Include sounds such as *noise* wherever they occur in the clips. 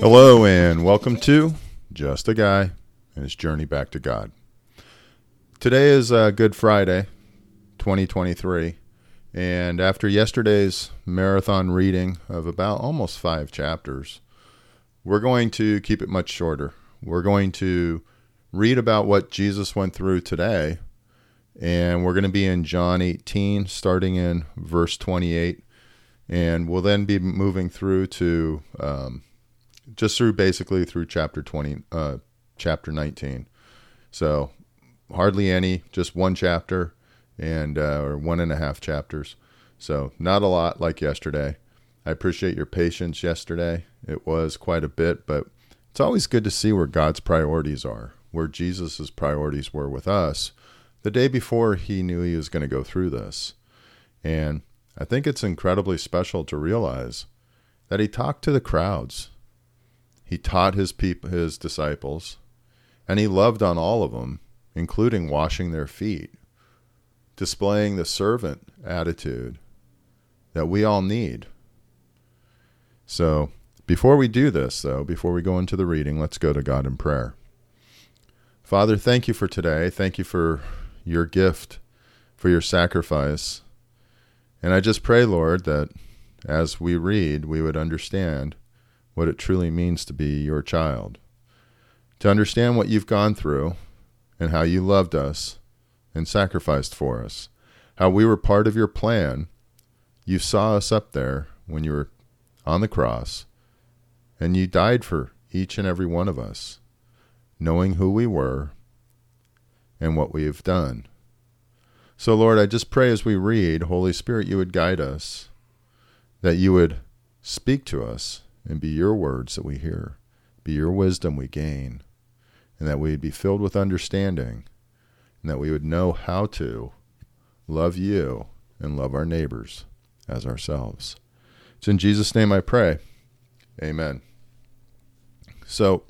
Hello, and welcome to Just a Guy and His Journey Back to God. Today is Good Friday, 2023, and after yesterday's marathon reading of about almost five chapters, we're going to keep it much shorter. We're going to read about what Jesus went through today, and we're going to be in John 18, starting in verse 28, and we'll then be moving through to um, just through basically through chapter 20, uh, chapter 19. So hardly any, just one chapter and uh, or one and a half chapters. So not a lot like yesterday. I appreciate your patience yesterday. It was quite a bit, but it's always good to see where God's priorities are, where Jesus' priorities were with us the day before he knew he was going to go through this. And I think it's incredibly special to realize that he talked to the crowds. He taught his people, his disciples, and he loved on all of them, including washing their feet, displaying the servant attitude that we all need. So, before we do this, though, before we go into the reading, let's go to God in prayer. Father, thank you for today. Thank you for your gift, for your sacrifice. And I just pray, Lord, that as we read, we would understand what it truly means to be your child, to understand what you've gone through and how you loved us and sacrificed for us, how we were part of your plan. You saw us up there when you were on the cross, and you died for each and every one of us, knowing who we were and what we have done. So, Lord, I just pray as we read, Holy Spirit, you would guide us, that you would speak to us and be your words that we hear, be your wisdom we gain, and that we'd be filled with understanding, and that we would know how to love you and love our neighbors as ourselves. It's in Jesus' name I pray. Amen. So,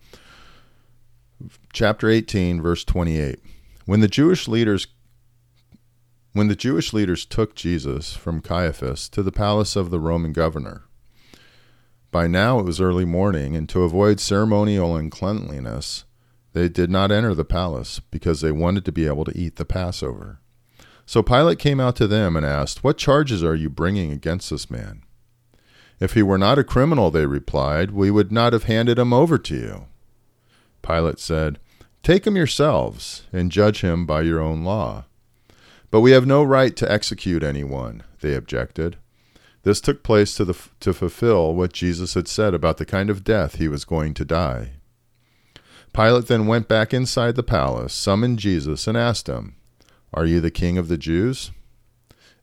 chapter 18, verse 28. When the Jewish leaders when the Jewish leaders took Jesus from Caiaphas to the palace of the Roman governor, by now it was early morning, and to avoid ceremonial uncleanliness, they did not enter the palace, because they wanted to be able to eat the Passover. So Pilate came out to them and asked, What charges are you bringing against this man? If he were not a criminal, they replied, we would not have handed him over to you. Pilate said, Take him yourselves, and judge him by your own law. But we have no right to execute anyone, they objected. This took place to, the, to fulfill what Jesus had said about the kind of death he was going to die. Pilate then went back inside the palace, summoned Jesus, and asked him, Are you the king of the Jews?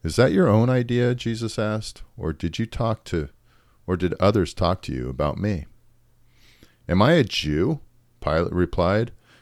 Is that your own idea? Jesus asked, or did you talk to, or did others talk to you about me? Am I a Jew? Pilate replied.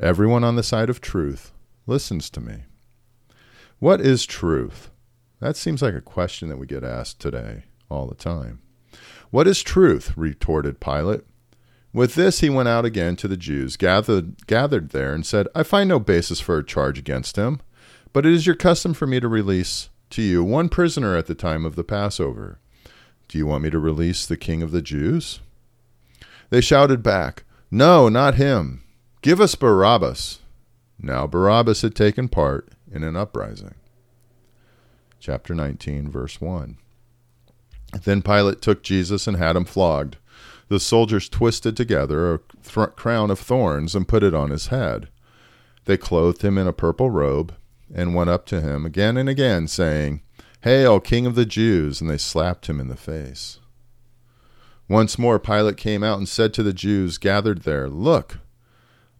Everyone on the side of truth listens to me. What is truth? That seems like a question that we get asked today all the time. What is truth? retorted Pilate. With this, he went out again to the Jews gathered, gathered there and said, I find no basis for a charge against him, but it is your custom for me to release to you one prisoner at the time of the Passover. Do you want me to release the king of the Jews? They shouted back, No, not him. Give us Barabbas. Now Barabbas had taken part in an uprising. Chapter 19, verse 1. Then Pilate took Jesus and had him flogged. The soldiers twisted together a th- crown of thorns and put it on his head. They clothed him in a purple robe and went up to him again and again, saying, Hail, King of the Jews! And they slapped him in the face. Once more Pilate came out and said to the Jews gathered there, Look,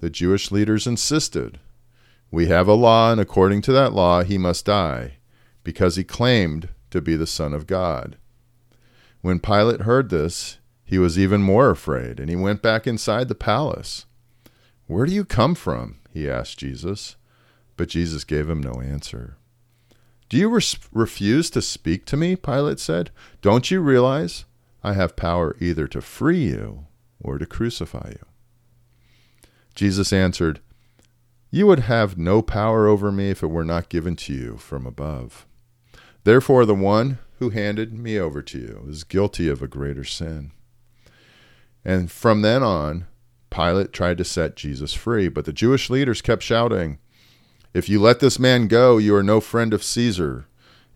The Jewish leaders insisted, We have a law, and according to that law, he must die, because he claimed to be the Son of God. When Pilate heard this, he was even more afraid, and he went back inside the palace. Where do you come from? he asked Jesus. But Jesus gave him no answer. Do you res- refuse to speak to me? Pilate said. Don't you realize I have power either to free you or to crucify you? Jesus answered, You would have no power over me if it were not given to you from above. Therefore, the one who handed me over to you is guilty of a greater sin. And from then on, Pilate tried to set Jesus free, but the Jewish leaders kept shouting, If you let this man go, you are no friend of Caesar.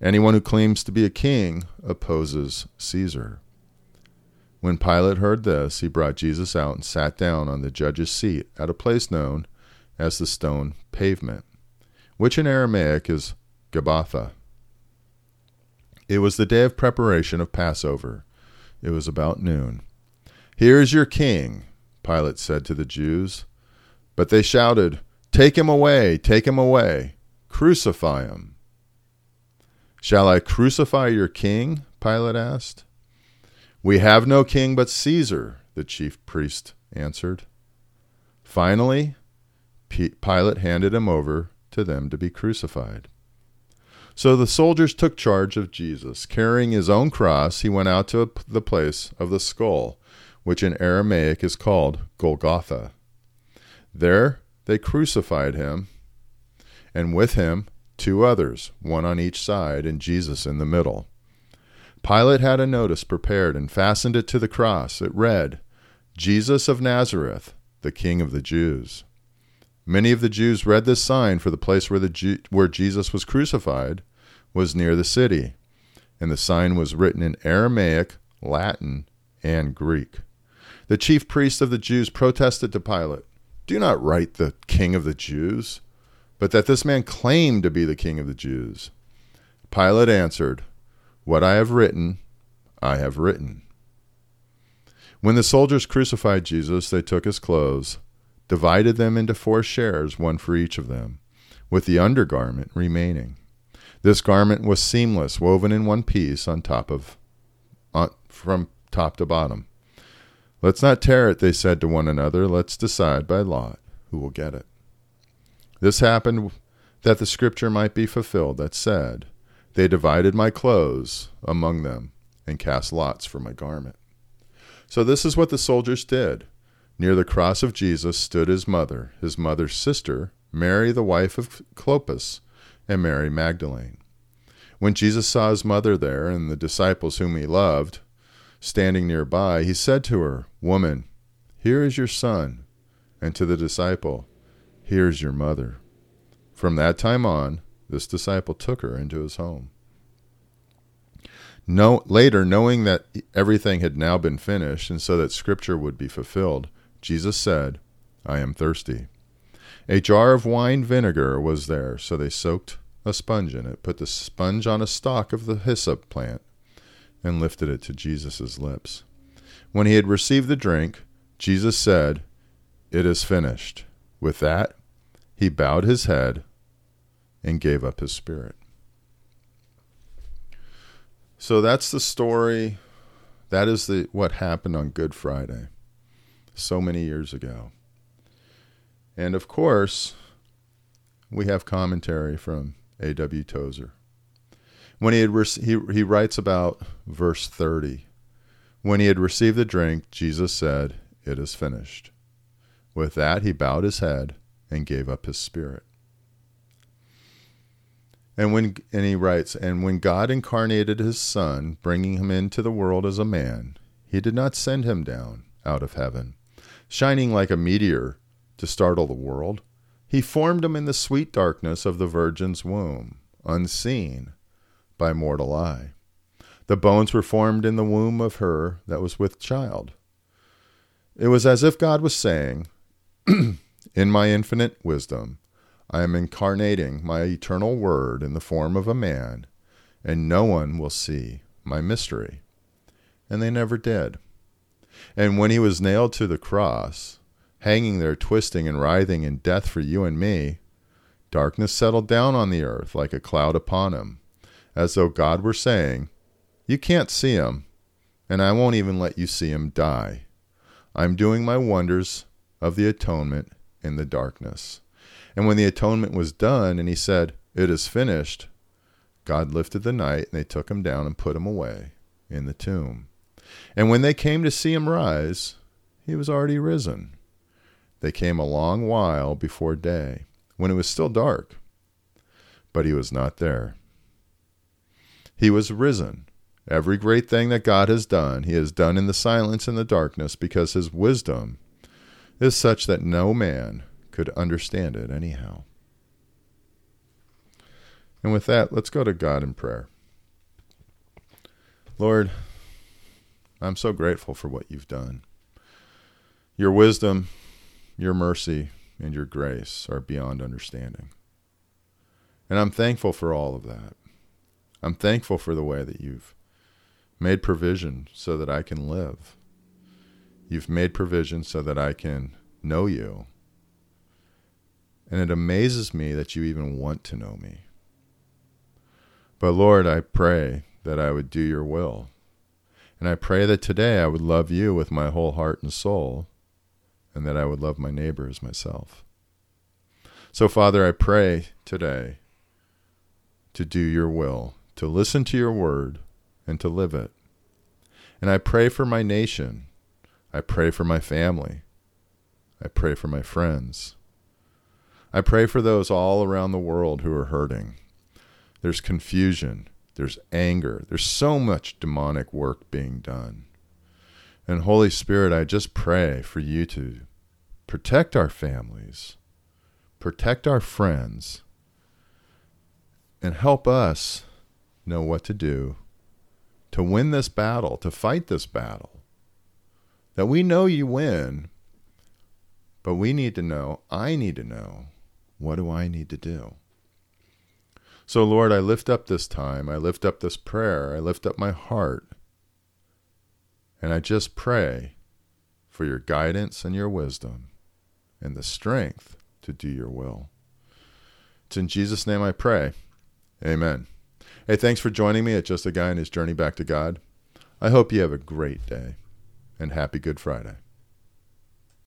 Anyone who claims to be a king opposes Caesar. When Pilate heard this, he brought Jesus out and sat down on the judge's seat at a place known as the stone pavement, which in Aramaic is Gabbatha. It was the day of preparation of Passover. It was about noon. Here is your king, Pilate said to the Jews. But they shouted, Take him away, take him away, crucify him. Shall I crucify your king? Pilate asked. We have no king but Caesar, the chief priest answered. Finally, Pilate handed him over to them to be crucified. So the soldiers took charge of Jesus. Carrying his own cross, he went out to the place of the skull, which in Aramaic is called Golgotha. There they crucified him, and with him two others, one on each side, and Jesus in the middle. Pilate had a notice prepared and fastened it to the cross. It read, Jesus of Nazareth, the King of the Jews. Many of the Jews read this sign, for the place where, the where Jesus was crucified was near the city, and the sign was written in Aramaic, Latin, and Greek. The chief priests of the Jews protested to Pilate, Do not write the King of the Jews, but that this man claimed to be the King of the Jews. Pilate answered, What I have written, I have written. When the soldiers crucified Jesus, they took his clothes divided them into four shares, one for each of them, with the undergarment remaining. This garment was seamless, woven in one piece on top of on, from top to bottom. Let's not tear it, they said to one another. Let's decide by lot who will get it. This happened that the scripture might be fulfilled that said, They divided my clothes among them and cast lots for my garment. So this is what the soldiers did. Near the cross of Jesus stood his mother, his mother's sister, Mary, the wife of Clopas, and Mary Magdalene. When Jesus saw his mother there and the disciples whom he loved standing nearby, he said to her, Woman, here is your son, and to the disciple, Here is your mother. From that time on, this disciple took her into his home. No, later, knowing that everything had now been finished, and so that Scripture would be fulfilled, Jesus said, I am thirsty. A jar of wine vinegar was there, so they soaked a sponge in it, put the sponge on a stalk of the hyssop plant, and lifted it to Jesus' lips. When he had received the drink, Jesus said, It is finished. With that, he bowed his head and gave up his spirit. So that's the story. That is the what happened on Good Friday so many years ago. And of course, we have commentary from A.W. Tozer. When he, had he, he writes about verse 30. When he had received the drink, Jesus said, It is finished. With that, he bowed his head and gave up his spirit. And when and he writes, and when God incarnated his son, bringing him into the world as a man, he did not send him down out of heaven, shining like a meteor to startle the world. He formed him in the sweet darkness of the Virgin's womb, unseen by mortal eye. The bones were formed in the womb of her that was with child. It was as if God was saying, *clears throat* In my infinite wisdom, I am incarnating my eternal word in the form of a man, and no one will see my mystery. And they never did. And when he was nailed to the cross, hanging there twisting and writhing in death for you and me, darkness settled down on the earth like a cloud upon him, as though God were saying, You can't see him, and I won't even let you see him die. I'm doing my wonders of the atonement in the darkness. And when the atonement was done, and he said, It is finished, God lifted the night, and they took him down and put him away in the tomb. And when they came to see him rise, he was already risen. They came a long while before day, when it was still dark, but he was not there. He was risen. Every great thing that God has done, he has done in the silence and the darkness, because his wisdom is such that no man could understand it anyhow. And with that, let's go to God in prayer. Lord, I'm so grateful for what you've done. Your wisdom, your mercy, and your grace are beyond understanding. And I'm thankful for all of that. I'm thankful for the way that you've made provision so that I can live. You've made provision so that I can know you. And it amazes me that you even want to know me. But Lord, I pray that I would do your will. And I pray that today I would love you with my whole heart and soul, and that I would love my neighbor as myself. So, Father, I pray today to do your will, to listen to your word, and to live it. And I pray for my nation. I pray for my family. I pray for my friends. I pray for those all around the world who are hurting. There's confusion, there's anger, there's so much demonic work being done. And Holy Spirit, I just pray for you to protect our families, protect our friends, and help us know what to do to win this battle, to fight this battle. That we know you win, but we need to know, I need to know, what do I need to do? So, Lord, I lift up this time. I lift up this prayer. I lift up my heart. And I just pray for your guidance and your wisdom and the strength to do your will. It's in Jesus' name I pray. Amen. Hey, thanks for joining me at Just a Guy and His Journey Back to God. I hope you have a great day and happy Good Friday.